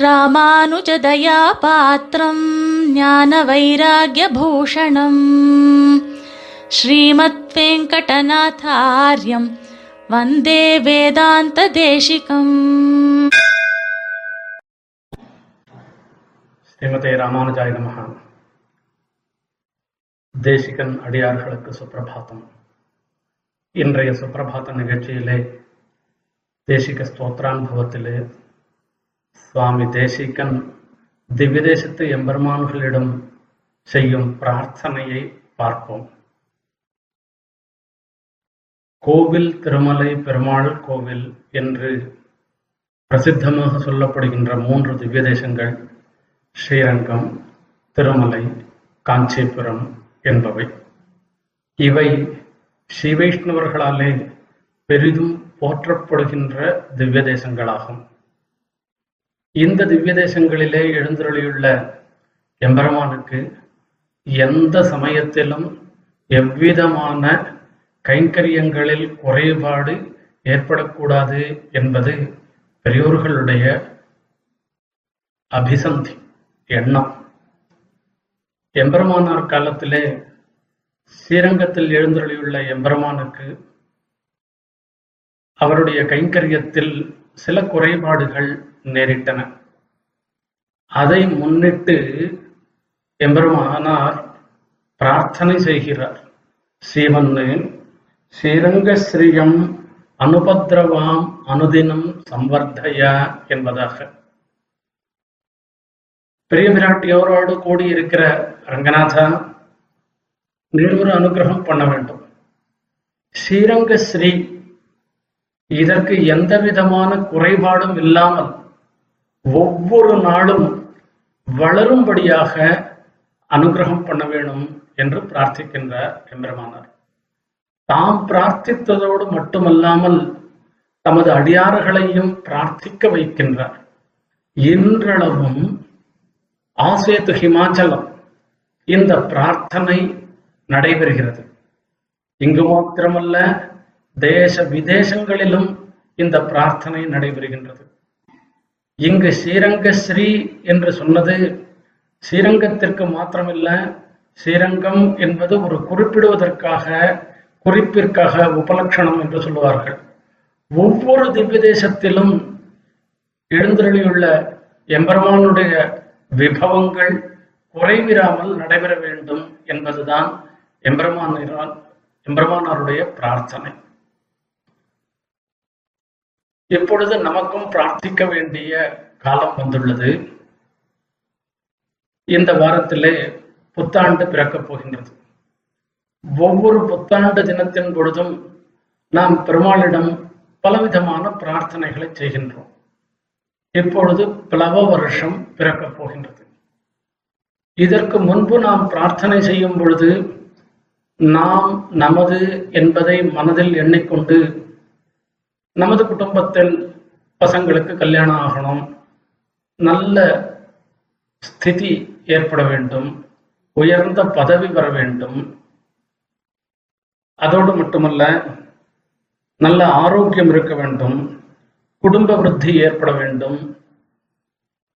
ராமானுஜதயாபாத்திரம் ஞான வைராகியபூஷணம் ஸ்ரீமத் வெங்கடநாதாரியம் வந்தே வேதாந்த தேசிகம் ஸ்ரீமதே ராமானுஜாய நமகா தேசிகன் அடியார்களுக்கு சுப்பிரபாதம் இன்றைய சுப்பிரபாத நிகழ்ச்சியிலே தேசிக ஸ்தோத்ரானுபவத்திலே சுவாமி தேசிகன் திவ்யதேசத்து எம்பெருமான்களிடம் செய்யும் பிரார்த்தனையை பார்ப்போம். கோவில் திருமலை பெருமாள் கோவில் என்று பிரசித்தமாக சொல்லப்படுகின்ற மூன்று திவ்ய தேசங்கள் ஸ்ரீரங்கம் திருமலை காஞ்சிபுரம் என்பவை. இவை ஸ்ரீ வைஷ்ணவர்களாலே பெரிதும் போற்றப்படுகின்ற திவ்ய தேசங்களாகும் இந்த திவ்ய தேசங்களிலே எழுந்தருளியுள்ள எம்பெருமானுக்கு எந்த சமயத்திலும் எவ்விதமான கைங்கரியங்களில் குறைபாடு ஏற்படக்கூடாது என்பது பெரியோர்களுடைய அபிசந்தி எண்ணம். எம்பெருமானார் காலத்திலே ஸ்ரீரங்கத்தில் எழுந்தருளியுள்ள எம்பெருமானுக்கு அவருடைய கைங்கரியத்தில் சில குறைபாடுகள் நேரிட்டன. அதை முன்னிட்டு எம்பெருமானார் பிரார்த்தனை செய்கிறார். ஸ்ரீமன்னு ஸ்ரீரங்க ஸ்ரீயம் அனுபத்ரவாம் அனுதினம் சம்வர்தயா என்பதாக. பெரிய பிராட்டியோரோடு கூடி இருக்கிற ரங்கநாதா நீர் ஒரு அனுகிரகம் பண்ண வேண்டும். ஸ்ரீரங்க ஸ்ரீ இதற்கு எந்த விதமான குறைபாடும் இல்லாமல் ஒவ்வொரு நாளும் வளரும்படியாக அனுகிரகம் பண்ண வேணும் என்று பிரார்த்திக்கின்றார் எம்பெருமானார். தாம் பிரார்த்தித்ததோடு மட்டுமல்லாமல் தமது அடியார்களையும் பிரார்த்திக்க வைக்கின்றார். இன்றளவும் ஆசேத்து ஹிமாச்சலம் இந்த பிரார்த்தனை நடைபெறுகிறது. இங்கு மாத்திரமல்ல தேச விதேசங்களிலும் இந்த பிரார்த்தனை நடைபெறுகின்றது. இங்கு ஸ்ரீரங்க ஸ்ரீ என்று சொன்னது ஸ்ரீரங்கத்திற்கு மாத்திரமில்ல ஸ்ரீரங்கம் என்பது ஒரு குறிப்பிடுவதற்காக குறிப்பிற்காக உபலட்சணம் என்று சொல்லுவார்கள். ஒவ்வொரு திவ்ய தேசத்திலும் எழுந்தருளியுள்ள எம்பெருமானுடைய விபவங்கள் குறைவிராமல் நடைபெற வேண்டும் என்பதுதான் எம்பெருமானார் எம்பெருமானாருடைய பிரார்த்தனை. இப்பொழுது நமக்கும் பிரார்த்திக்க வேண்டிய காலம் வந்துள்ளது? இந்த வாரத்திலே புத்தாண்டு பிறக்கப் போகின்றது. ஒவ்வொரு புத்தாண்டு தினத்தின் பொழுதும் நாம் பெருமாளிடம் பலவிதமான பிரார்த்தனைகளை செய்கின்றோம். இப்பொழுது பிளவ வருஷம் பிறக்கப் போகின்றது. இதற்கு முன்பு நாம் பிரார்த்தனை செய்யும் பொழுது நாம் நமது என்பதை மனதில் எண்ணிக்கொண்டு நமது குடும்பத்தில் பசங்களுக்கு கல்யாணம் ஆகணும். நல்ல ஸ்திதி ஏற்பட வேண்டும். உயர்ந்த பதவி பெற வேண்டும். அதோடு மட்டுமல்ல நல்ல ஆரோக்கியம் இருக்க வேண்டும். குடும்ப விருத்தி ஏற்பட வேண்டும்.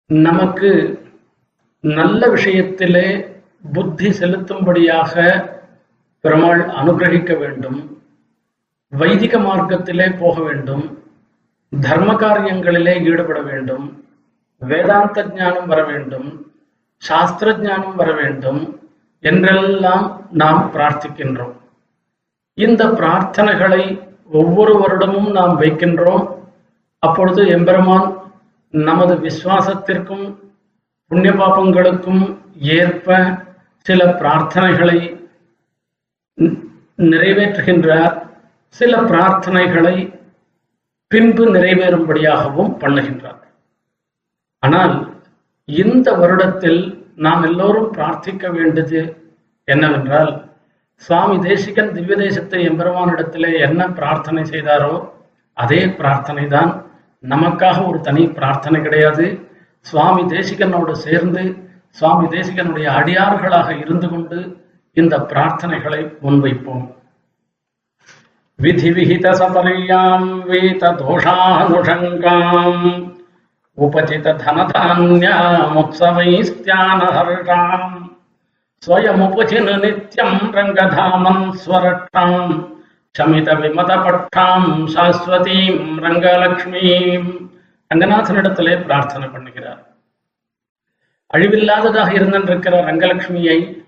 நமக்கு நல்ல விஷயத்திலே புத்தி செலுத்தும்படியாக பெருமாள் அனுகிரகிக்க வேண்டும். வைதிக மார்க்கத்திலே போக வேண்டும் தர்ம காரியங்களிலே ஈடுபட வேண்டும் வேதாந்த ஞானம் வர வேண்டும் சாஸ்திர ஞானம் வர வேண்டும் என்றெல்லாம் நாம் பிரார்த்திக்கின்றோம். இந்த பிரார்த்தனைகளை ஒவ்வொரு வருடமும் நாம் வைக்கின்றோம். அப்பொழுது எம்பெருமான் நமது விசுவாசத்திற்கும் புண்ணிய பாபங்களுக்கும் ஏற்ப சில பிரார்த்தனைகளை நிறைவேற்றுகின்றார். சில பிரார்த்தனைகளை பின்பு நிறைவேறும்படியாகவும் பண்ணுகின்றார். ஆனால் இந்த வருடத்தில் நாம் எல்லோரும் பிரார்த்திக்க வேண்டியது என்னவென்றால் சுவாமி தேசிகன் திவ்ய தேசத்தை எம்பெருமானிடத்திலே என்ன பிரார்த்தனை செய்தாரோ அதே பிரார்த்தனை தான் நமக்காக ஒரு தனி பிரார்த்தனை கிடையாது. சுவாமி தேசிகனோடு சேர்ந்து சுவாமி தேசிகனுடைய அடியார்களாக இருந்து கொண்டு இந்த பிரார்த்தனைகளை முன்வைப்போம். விதி वेतदोषानुषङ्काम् उपचितधनधान्यामुत्सवैस्त्यानहर्षाम् வீத தோஷானுஷங்காம் உபசித தனதான்யாமுத்சவைஸ்தியானஹர்ஷாம் ஸ்வயமுபசின சாஸ்வதீம் ரங்கலக்ஷ்மீம் ரங்கநாதனிடத்திலே பிரார்த்தனை பண்ணுகிறார். அழிவில்லாததாக இருந்திருக்கிற ரங்கலட்சுமியை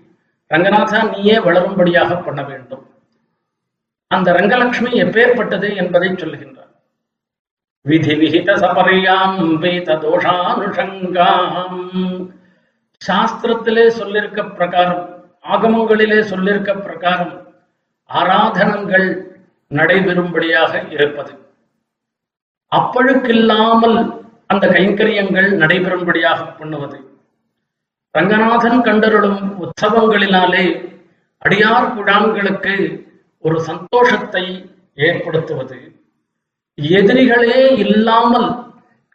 ரங்கநாதா நீயே வளரும்படியாக பண்ண வேண்டும். அந்த ரங்கலட்சுமி எப்பேற்பட்டது என்பதை சொல்லுகின்றார். விதி விகித சபரியாம் வேத தோஷானுஷங்காம். சாஸ்திரத்திலே சொல்லிருக்க பிரகாரம் ஆகமங்களிலே சொல்லிருக்க பிரகாரம் ஆராதனங்கள் நடைபெறும்படியாக இருப்பது. அப்பழுக்கில்லாமல் அந்த கைங்கரியங்கள் நடைபெறும்படியாக பண்ணுவது. ரங்கநாதன் கண்டருளும் உற்சவங்களினாலே அடியார் குழான்களுக்கு ஒரு சந்தோஷத்தை ஏற்படுத்துவது. எதிரிகளே இல்லாமல்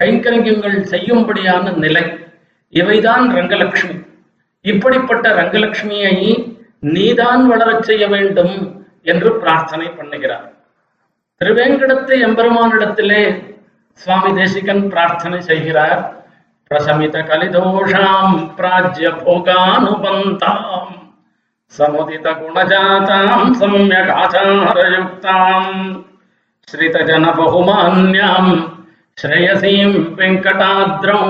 கைங்கரியங்கள் செய்யும்படியான நிலை. இவைதான் ரங்கலட்சுமி. இப்படிப்பட்ட ரங்கலட்சுமியை நீதான் வளரச் செய்ய வேண்டும் என்று பிரார்த்தனை பண்ணுகிறார். திருவேங்கடத்து எம்பெருமானிடத்திலே சுவாமி தேசிகன் பிரார்த்தனை செய்கிறார். பிரசமித கலிதோஷாம் பிராஜ்ய போகானுபந்தாம் சமுதித குணஜாதாம் சம்யக் ஆச்சாரயுக்தாம் वेङ्कटाद्रौ श्रियमुपचिनु ஸ்ரேயசீம் வெங்கடாத்ரௌ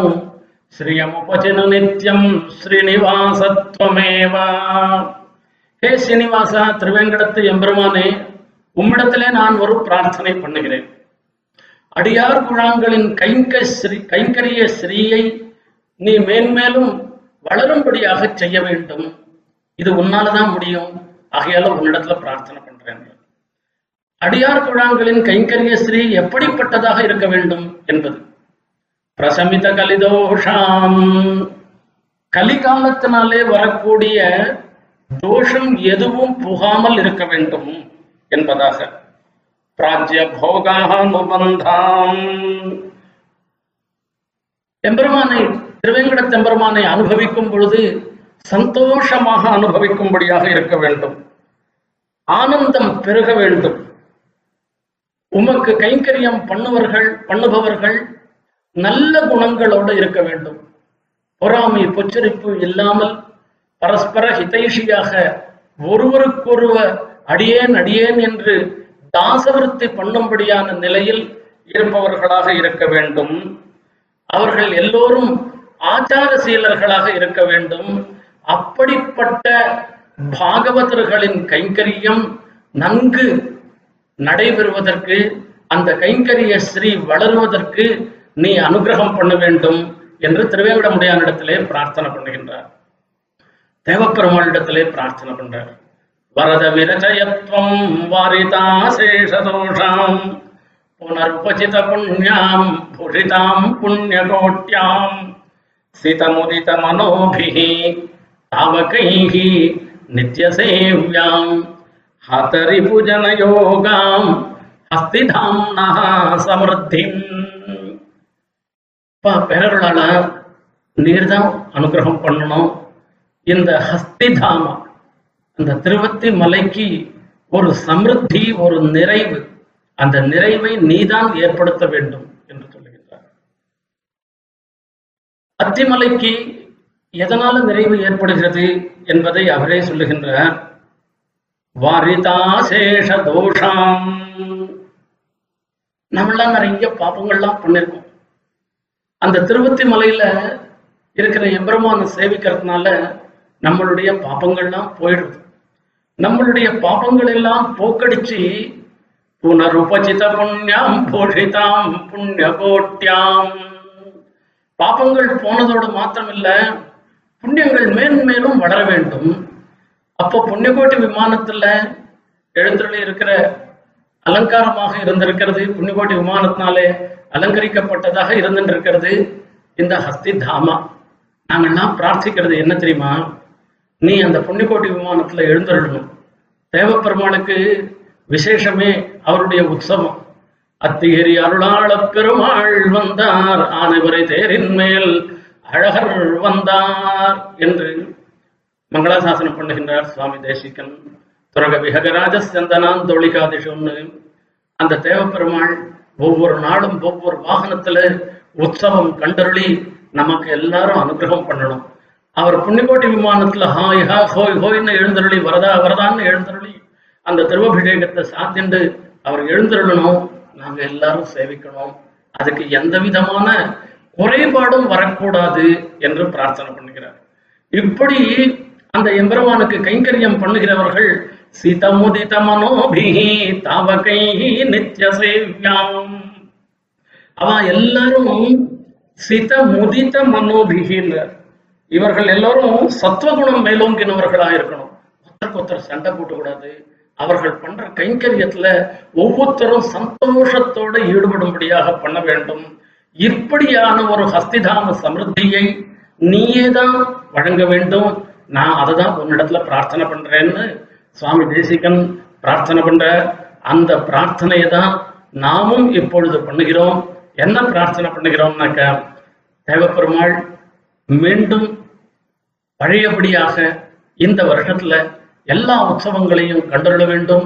ஸ்ரீனிவாசத்வமேவ ஹே ஸ்ரீனிவாசா திருவேங்கடத்து எம்பெருமானே உம்மிடத்திலே நான் ஒரு பிரார்த்தனை பண்ணுகிறேன். அடியார் குழாங்களின் கைங்க ஸ்ரீ கைங்கரிய ஸ்ரீயை நீ மேன்மேலும் வளரும்படியாக செய்ய வேண்டும். இது உன்னாலதான் முடியும். ஆகையால உன்னிடத்துல பிரார்த்தனை பண்றேன். அடியார் குழாங்களின் கைங்கரிய ஸ்ரீ எப்படிப்பட்டதாக இருக்க வேண்டும் என்பது. பிரசமித கலிதோஷாம். கலிகாலத்தினாலே வரக்கூடிய தோஷம் எதுவும் புகாமல் இருக்க வேண்டும் என்பதாக. பிராஜ்ய போகானுபந்தாம் எம்பெருமானை திருவேங்கட எம்பெருமானை அனுபவிக்கும் பொழுது சந்தோஷமாக அனுபவிக்கும்படியாக இருக்க வேண்டும். ஆனந்தம் பெருக வேண்டும். உமக்கு கைங்கரியம் பண்ணுவர்கள் பண்ணுபவர்கள் நல்ல குணங்களோடு இருக்க வேண்டும். பொறாமை பொச்சரிப்பு இல்லாமல் பரஸ்பர ஹிதைஷியாக ஒருவருக்கொருவர் அடியேன் அடியேன் என்று தாசவருத்தி பண்ணும்படியான நிலையில் இருப்பவர்களாக இருக்க வேண்டும். அவர்கள் எல்லோரும் ஆச்சார சீலர்களாக இருக்க வேண்டும். அப்படிப்பட்ட பாகவதர்களின் கைங்கரியம் நன்கு நடைபெறுவதற்கு அந்த கைங்கரிய ஸ்ரீ வளருவதற்கு நீ அனுகிரகம் பண்ண வேண்டும் என்று திருவேங்கடமுடியானிடத்திலே பிரார்த்தனை பண்ணுகின்றார். தேவப்பெருமாளிடத்திலே பிரார்த்தனை பண்றார். வரத விரஜயத்வம் வாரிதாசேஷதோஷாம் புனருபசித புண்ணியாம் புரிதாம் புண்ணியகோட்யாம் சிதமுதித மனோபிஹி தாவகைஹி நித்யசேவ்யாம் யோகாம் ஹஸ்திதாம்னா சமிருத்திம் பேரருளால நீர்தான் அனுகிரகம் பண்ணணும். இந்த ஹஸ்திதாமா அந்த திருவத்தி மலைக்கு ஒரு சமிருத்தி ஒரு நிறைவு அந்த நிறைவை நீதான் ஏற்படுத்த வேண்டும் என்று சொல்லுகின்றார். அத்திமலைக்கு எதனால நிறைவு ஏற்படுகிறது என்பதை அவரே சொல்லுகின்றார். வாரிதாசேஷ தோஷாம். நம்மளாம் நிறைய பாப்பங்கள்லாம் பண்ணிருக்கோம். அந்த திருவத்தி மலையில இருக்கிற எம்பெருமான சேவிக்கிறதுனால நம்மளுடைய பாப்பங்கள்லாம் போயிடுது. நம்மளுடைய பாப்பங்கள் எல்லாம் போக்கடிச்சு புனருபசித புண்ணியம் போஷிதாம் புண்ணிய கோட்டியாம் பாப்பங்கள் போனதோடு மாத்திரமில்ல புண்ணியங்கள் மேன்மேலும் வளர வேண்டும். அப்போ புண்ணியகோட்டி விமானத்துல எழுந்தருளி இருக்கிற அலங்காரமாக இருந்திருக்கிறது. புண்ணியகோட்டி விமானத்தினாலே அலங்கரிக்கப்பட்டதாக இருந்திருக்கிறது. இந்த ஹஸ்தி தாமா. நாங்கள்லாம் பிரார்த்திக்கிறது என்ன தெரியுமா? நீ அந்த புண்ணியகோட்டி விமானத்துல எழுந்தருளணும் தேவப்பெருமானுக்கு விசேஷமே அவருடைய உற்சவம். அத்திகரி அருளாள பெருமாள் வந்தார். ஆனைவரை தேரின் மேல் அழகர் வந்தார் என்று மங்களாசாசனம் பண்ணுகின்றார் சுவாமி தேசிகன். துரக விஹகராஜ சந்தனான் தொழிகாதிஷம்னு. அந்த தேவப்பெருமாள் ஒவ்வொரு நாளும் ஒவ்வொரு வாகனத்துல உற்சவம் கண்டருளி நமக்கு எல்லாரும் அனுகிரகம் பண்ணணும். அவர் புண்ணியகோட்டி விமானத்துல ஹாய் ஹா ஹோய் ஹோய்னு எழுந்தருளி வரதா வரதான்னு எழுந்தருளி அந்த திருவபிஷேகத்தை சாத்திண்டு அவர் எழுந்தருளணும். நாங்க எல்லாரும் சேவிக்கணும். அதுக்கு எந்த விதமான குறைபாடும் வரக்கூடாது என்று பிரார்த்தனை பண்ணுகிறார். இப்படி அந்த எம்பெருமானுக்கு கைங்கரியம் பண்ணுகிறவர்கள் சிதமுதித மனோபிஹி தவகை நித்ய சேவியாம். அவ எல்லாரும் சித முதித்த மனோபிகின்றார் இவர்கள் எல்லாரும் சத்துவகுணம் மேலோங்கினவர்களா இருக்கணும். ஒருத்தருக்கு ஒருத்தர் சண்டை போட்டக்கூடாது. அவர்கள் பண்ற கைங்கரியத்துல ஒவ்வொருத்தரும் சந்தோஷத்தோட ஈடுபடும்படியாக பண்ண வேண்டும். இப்படியான ஒரு ஹஸ்திதாம சமிருத்தியை நீயே தான் வழங்க வேண்டும். நான் அதை தான் உன்னிடத்துல பிரார்த்தனை பண்றேன்னு சுவாமி தேசிகன் பிரார்த்தனை பண்ற அந்த பிரார்த்தனையை தான் நாமும் இப்பொழுது பண்ணுகிறோம். என்ன பிரார்த்தனை பண்ணுகிறோம்னாக்க தேவப்பெருமாள் மீண்டும் பழையபடியாக இந்த வருஷத்துல எல்லா உற்சவங்களையும் கண்டருள வேண்டும்.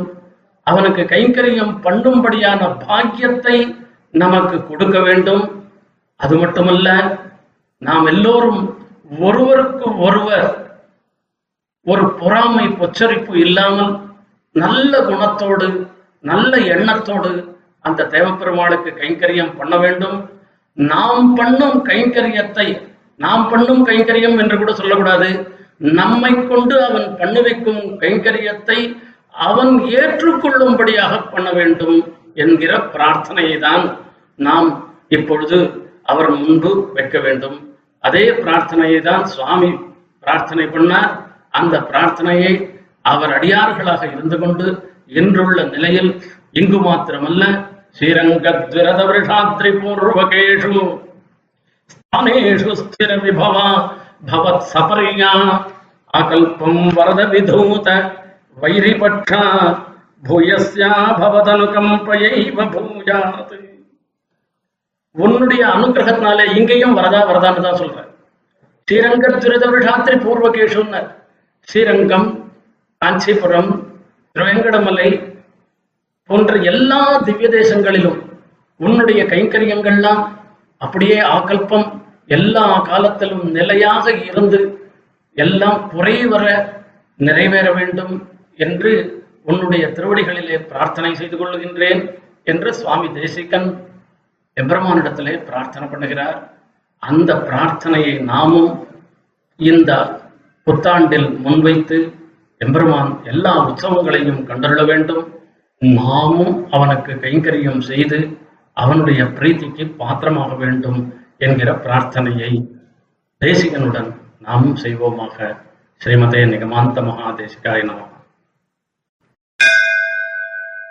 அவனுக்கு கைங்கரியம் பண்ணும்படியான பாக்கியத்தை நமக்கு கொடுக்க வேண்டும். அது மட்டுமல்ல நாம் எல்லோரும் ஒருவருக்கு ஒருவர் ஒரு பொறாமை பொச்சரிப்பு இல்லாமல் நல்ல குணத்தோடு நல்ல எண்ணத்தோடு அந்த தேவப்பெருமாளுக்கு கைங்கரியம் பண்ண வேண்டும். நாம் பண்ணும் கைங்கரியத்தை நாம் பண்ணும் கைங்கரியம் என்று கூட சொல்லக்கூடாது. நம்மை கொண்டு அவன் பண்ண வைக்கும் கைங்கரியத்தை அவன் ஏற்றுக்கொள்ளும்படியாக பண்ண வேண்டும் என்கிற பிரார்த்தனையை தான் நாம் இப்பொழுது அவர் முன்பு வைக்க வேண்டும். அதே பிரார்த்தனையை தான் சுவாமி பிரார்த்தனை பண்ணார். அந்த பிரார்த்தனையை அவர் அடியார்களாக இருந்து கொண்டு இன்றுள்ள நிலையில் இங்கு மாத்திரமல்ல ஸ்ரீரங்கத்விரத விருஷாத்ரி பூர்வகேஷு ஸ்தானேஷு ஸ்திர விபவா பவத் சபரியா. அகல்பம் வரத விதூத வைரிபட்சா பூயஸ்யா பவதனுகம்பயைவ பூயாத் உன்னுடைய அனுகிரகத்தினாலே இங்கேயும் வரதா வரதான்னு தான் சொல்றேன். ஸ்ரீரங்க திருதவிஷாத்திரி பூர்வகேஷுன்னு ஸ்ரீரங்கம் காஞ்சிபுரம் திருவேங்கடமலை போன்ற எல்லா திவ்ய தேசங்களிலும் உன்னுடைய கைங்கரியங்கள்லாம் அப்படியே ஆகல்பம் எல்லா காலத்திலும் நிலையாக இருந்து எல்லாம் குறைவர நிறைவேற வேண்டும் என்று உன்னுடைய திருவடிகளிலே பிரார்த்தனை செய்து கொள்கின்றேன் என்று சுவாமி தேசிகன் எம்பெருமானிடத்திலே பிரார்த்தனை பண்ணுகிறார். அந்த பிரார்த்தனையை நாமும் இந்த புத்தாண்டில் முன்வைத்து எம்பெருமான் எல்லா உற்சவங்களையும் கண்டருள வேண்டும். நாமும் அவனுக்கு கைங்கரியம் செய்து அவனுடைய பிரீத்திக்கு பாத்திரமாக வேண்டும் என்கிற பிரார்த்தனையை தேசிகனுடன் நாமும் செய்வோமாக. ஸ்ரீமதே நிகமாந்த மகாதேசிகாய நமக்கு